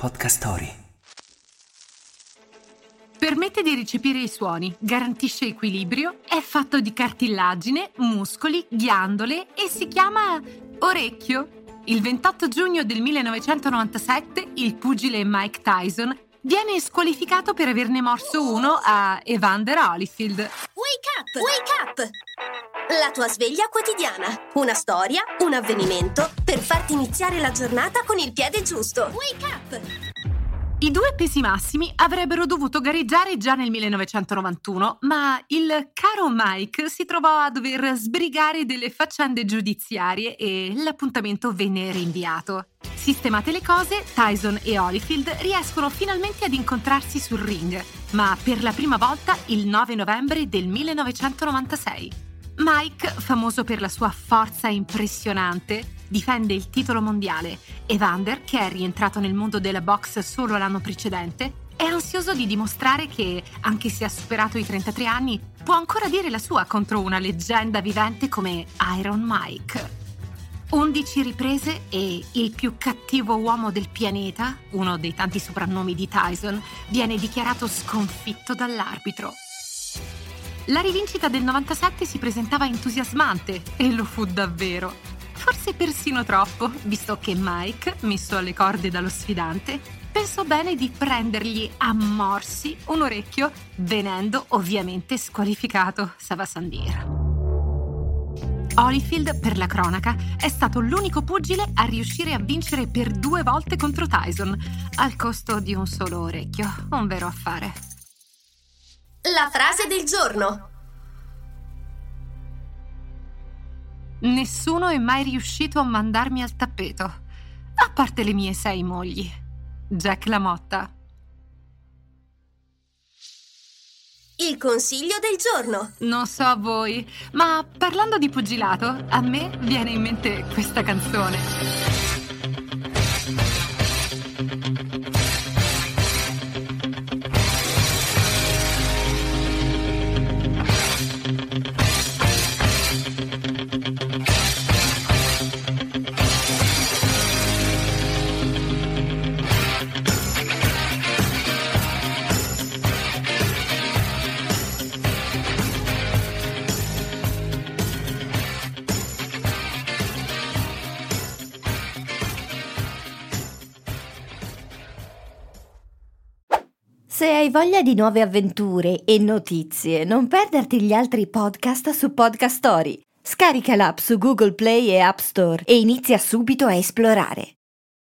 Podcast Story. Permette di recepire i suoni, garantisce equilibrio, è fatto di cartilagine, muscoli, ghiandole e si chiama orecchio. Il 28 giugno del 1997 il pugile Mike Tyson viene squalificato per averne morso uno a Evander Holyfield. Wake up! Wake up! La tua sveglia quotidiana. Una storia, un avvenimento per farti iniziare la giornata con il piede giusto. Wake up! I due pesi massimi avrebbero dovuto gareggiare già nel 1991, ma il caro Mike si trovò a dover sbrigare delle faccende giudiziarie e l'appuntamento venne rinviato. Sistemate le cose, Tyson e Holyfield riescono finalmente ad incontrarsi sul ring, ma per la prima volta il 9 novembre del 1996. Mike, famoso per la sua forza impressionante, difende il titolo mondiale. Evander, che è rientrato nel mondo della box solo l'anno precedente, è ansioso di dimostrare che, anche se ha superato i 33 anni, può ancora dire la sua contro una leggenda vivente come Iron Mike. 11 riprese e il più cattivo uomo del pianeta, uno dei tanti soprannomi di Tyson, viene dichiarato sconfitto dall'arbitro. La rivincita del 97 si presentava entusiasmante e lo fu davvero. Forse persino troppo, visto che Mike, messo alle corde dallo sfidante, pensò bene di prendergli a morsi un orecchio, venendo ovviamente squalificato Savasandir. Holyfield, per la cronaca, è stato l'unico pugile a riuscire a vincere per due volte contro Tyson, al costo di un solo orecchio. Un vero affare. La frase del giorno. Nessuno è mai riuscito a mandarmi al tappeto, a parte le mie sei mogli. Jack Lamotta. Il consiglio del giorno. Non so a voi, ma parlando di pugilato, a me viene in mente questa canzone. Se hai voglia di nuove avventure e notizie, non perderti gli altri podcast su Podcast Story. Scarica l'app su Google Play e App Store e inizia subito a esplorare.